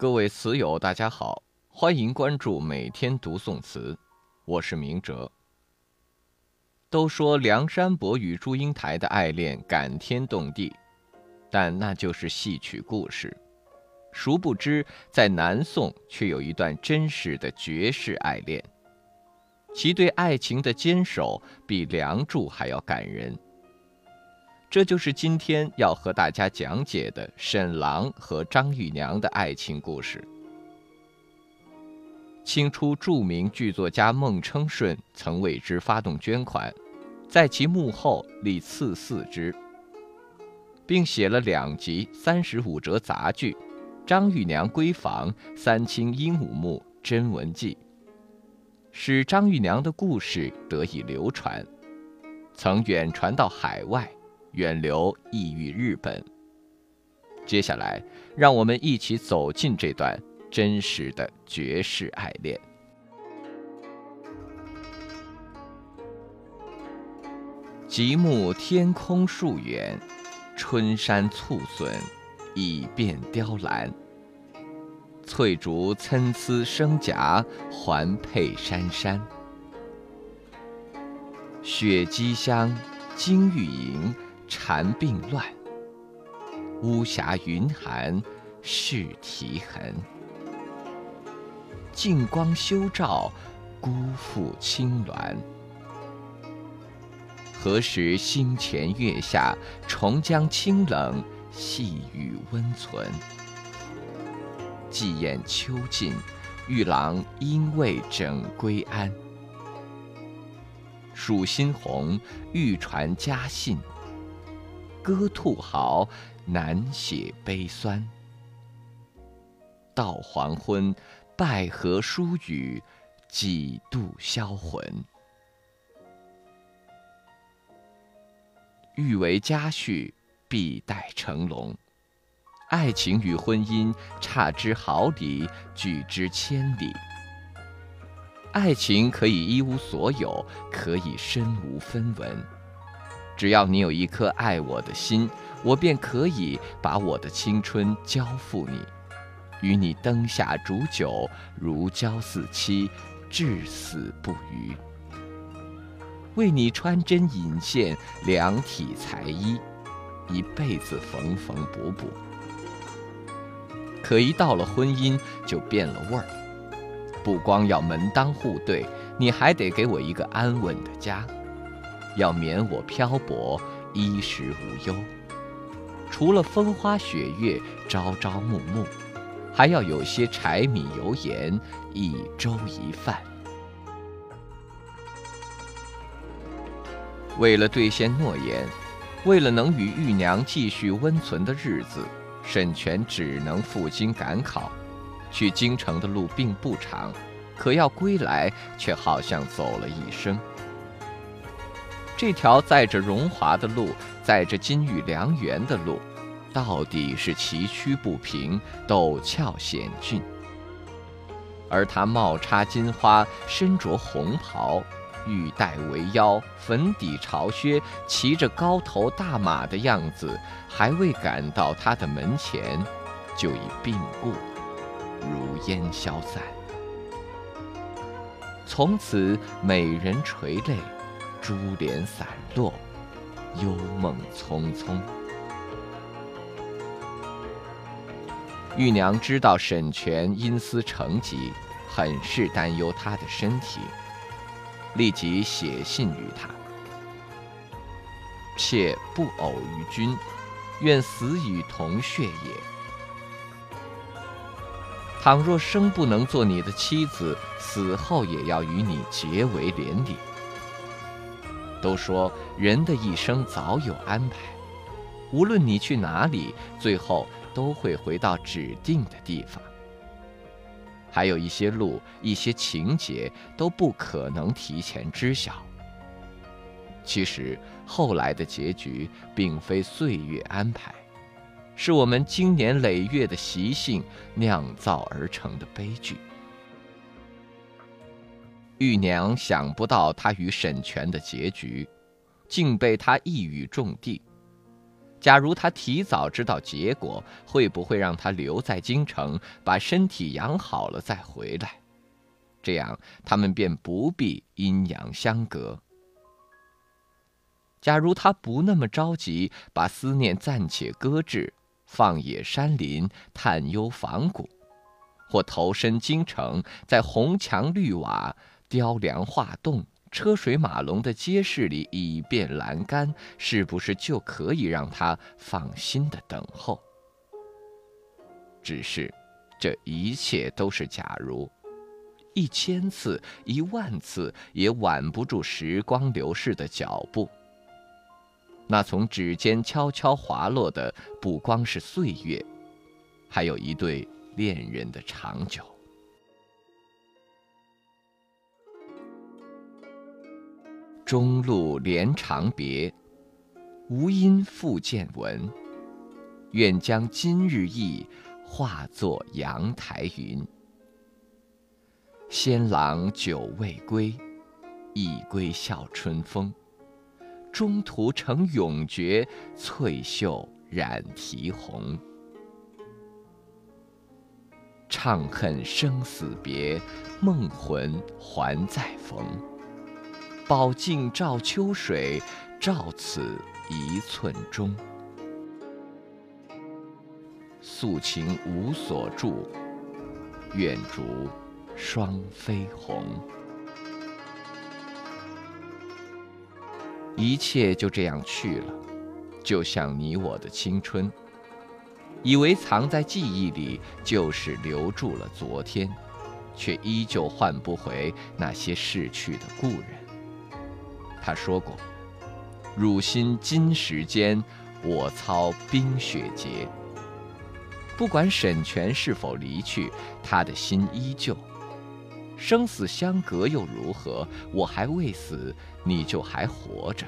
各位词友，大家好，欢迎关注每天读宋词，我是明哲。都说梁山伯与祝英台的爱恋感天动地，但那就是戏曲故事。殊不知，在南宋却有一段真实的绝世爱恋，其对爱情的坚守比梁祝还要感人。这就是今天要和大家讲解的沈郎和张玉娘的爱情故事。清初著名剧作家孟称顺曾为之发动捐款，在其墓后立赐祀之，并写了两集三十五折杂剧《张玉娘闺房三清鹦鹉目真文记》，使张玉娘的故事得以流传，曾远传到海外。远流异域日本。接下来，让我们一起走进这段真实的绝世爱恋。极目天空树远，春山簇笋已变雕栏。翠竹参差生夹，环佩珊珊。雪肌香，金玉莹。蝉鬓乱，巫峡云寒是啼痕。镜光休照，孤负青鸾。何时星前月下，重将清冷，细雨温存。寄雁秋尽，玉郎应为整归安。蜀新红，欲传佳信。歌兔豪，难写悲酸。到黄昏，拜河疏雨，几度销魂。欲为佳婿，必待成龙。爱情与婚姻，差之毫厘，举之千里。爱情可以一无所有，可以身无分文。只要你有一颗爱我的心，我便可以把我的青春交付你，与你灯下煮酒，如胶似漆，至死不渝。为你穿针引线，量体裁衣，一辈子缝缝补补。可一到了婚姻，就变了味儿。不光要门当户对，你还得给我一个安稳的家。要免我漂泊，衣食无忧。除了风花雪月、朝朝暮暮，还要有些柴米油盐、一粥一饭。为了兑现诺言，为了能与玉娘继续温存的日子，沈泉只能赴京赶考。去京城的路并不长，可要归来，却好像走了一生。这条载着荣华的路，载着金玉良缘的路，到底是崎岖不平、陡峭险峻。而他帽插金花，身着红袍，玉带围腰，粉底朝靴，骑着高头大马的样子，还未赶到他的门前，就已病故，如烟消散。从此，美人垂泪。珠帘散落，幽梦匆匆。玉娘知道沈泉因思成疾，很是担忧他的身体，立即写信于他：“妾不偶于君，愿死与同穴也。倘若生不能做你的妻子，死后也要与你结为连理。”都说人的一生早有安排，无论你去哪里，最后都会回到指定的地方。还有一些路，一些情节都不可能提前知晓。其实后来的结局并非岁月安排，是我们经年累月的习性酿造而成的悲剧。玉娘想不到他与沈泉的结局，竟被他一语中的。假如他提早知道结果，会不会让他留在京城，把身体养好了再回来？这样他们便不必阴阳相隔。假如他不那么着急，把思念暂且搁置，放野山林，探幽访古，或投身京城，在红墙绿瓦、雕梁画栋。车水马龙的街市里，倚遍栏杆，是不是就可以让他放心的等候？只是，这一切都是假如，一千次、一万次也挽不住时光流逝的脚步。那从指尖悄悄滑落的，不光是岁月，还有一对恋人的长久。中路连长别，无因复见闻。愿将今日意化作阳台云。仙郎久未归，一归笑春风。中途成永诀，翠袖染啼红。怅恨生死别，梦魂还在逢。宝镜照秋水，照此一寸中。素琴无所住，愿逐双飞鸿。一切就这样去了，就像你我的青春。以为藏在记忆里，就是留住了昨天，却依旧换不回那些逝去的故人。他说过：“汝心今时间，我操冰雪节。”不管沈泉是否离去，他的心依旧。生死相隔又如何？我还未死，你就还活着。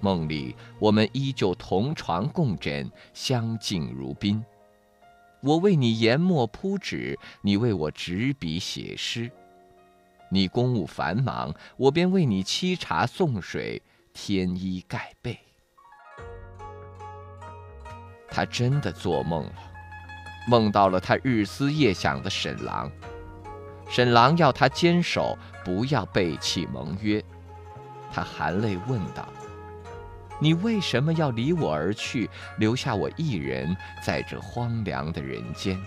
梦里我们依旧同床共枕，相敬如宾。我为你研墨铺纸，你为我执笔写诗。你公务繁忙，我便为你沏茶送水、添衣盖被。他真的做梦了，梦到了他日思夜想的沈郎。沈郎要他坚守，不要背弃盟约。他含泪问道：“你为什么要离我而去，留下我一人在这荒凉的人间？”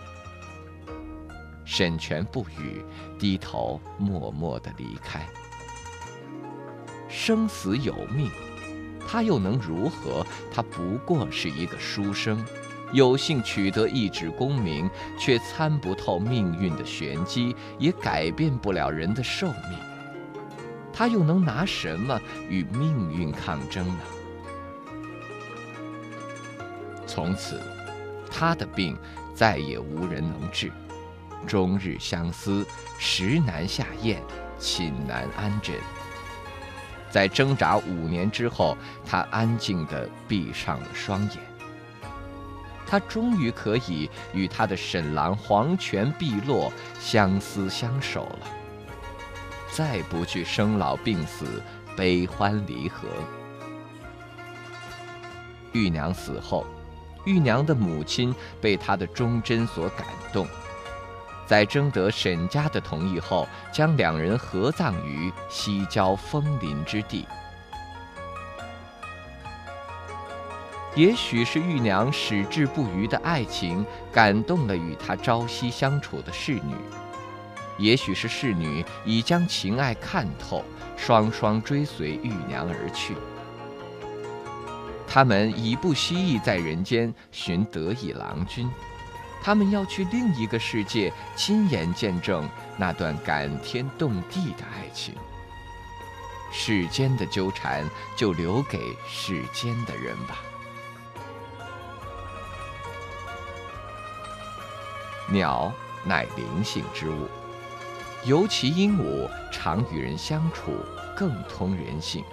沈泉不语，低头默默地离开。生死有命，他又能如何？他不过是一个书生，有幸取得一纸功名，却参不透命运的玄机，也改变不了人的寿命。他又能拿什么与命运抗争呢？从此，他的病再也无人能治。终日相思，食难下咽，寝难安枕。在挣扎五年之后，他安静地闭上了双眼。他终于可以与他的沈郎黄泉碧落，相思相守了，再不惧生老病死、悲欢离合。玉娘死后，玉娘的母亲被她的忠贞所感动。在征得沈家的同意后，将两人合葬于西郊枫林之地。也许是玉娘矢志不渝的爱情感动了与她朝夕相处的侍女，也许是侍女已将情爱看透，双双追随玉娘而去。他们已不惜意在人间寻得意郎君。他们要去另一个世界，亲眼见证那段感天动地的爱情。世间的纠缠，就留给世间的人吧。鸟乃灵性之物，尤其鹦鹉常与人相处，更通人性。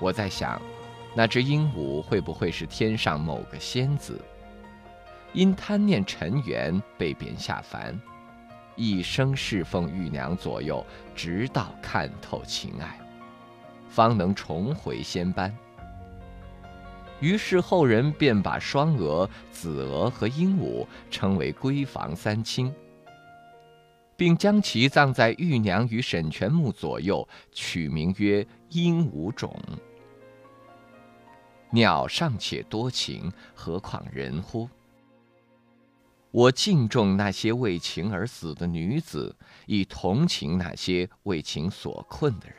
我在想，那只鹦鹉会不会是天上某个仙子？因贪念尘缘被贬下凡，一生侍奉玉娘左右，直到看透情爱，方能重回仙班。于是后人便把双娥、紫娥和鹦鹉称为闺房三清，并将其葬在玉娘与沈泉墓左右，取名曰鹦鹉冢。鸟尚且多情，何况人乎？我敬重那些为情而死的女子，亦同情那些为情所困的人。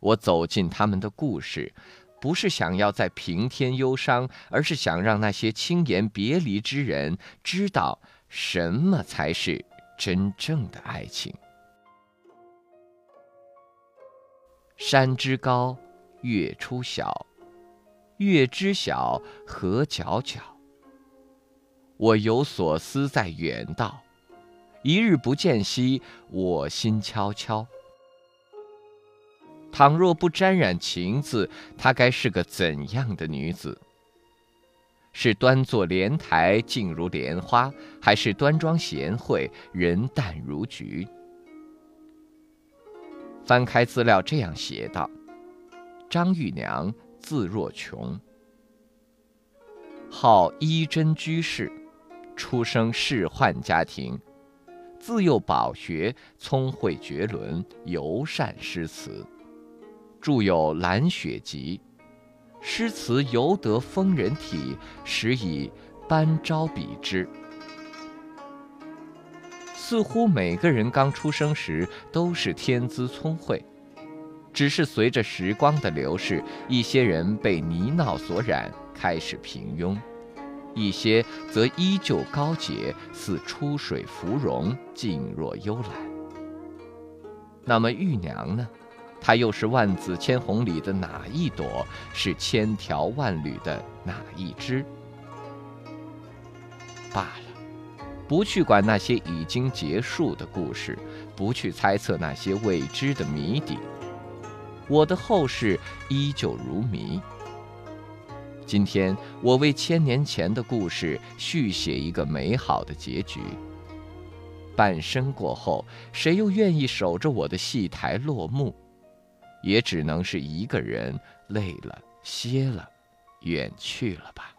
我走进他们的故事，不是想要在平添忧伤，而是想让那些轻言别离之人知道，什么才是真正的爱情。山之高，月出小。月之小，何皎皎？我有所思在远道，一日不见兮，我心悄悄。倘若不沾染情字，她该是个怎样的女子？是端坐莲台，静如莲花，还是端庄贤惠，人淡如菊？翻开资料，这样写道：张玉娘。字若琼，号一真居士，出生仕宦家庭，自幼饱学，聪慧绝伦，尤善诗词，著有《兰雪集》，诗词尤得风人体，时以班昭比之。似乎每个人刚出生时都是天资聪慧。只是随着时光的流逝，一些人被泥淖所染，开始平庸；一些则依旧高洁，似出水芙蓉，静若幽兰。那么玉娘呢？她又是万紫千红里的哪一朵？是千条万缕的哪一枝？罢了，不去管那些已经结束的故事，不去猜测那些未知的谜底。我的后事依旧如谜。今天，我为千年前的故事续写一个美好的结局。半生过后，谁又愿意守着我的戏台落幕？也只能是一个人累了、歇了，远去了吧。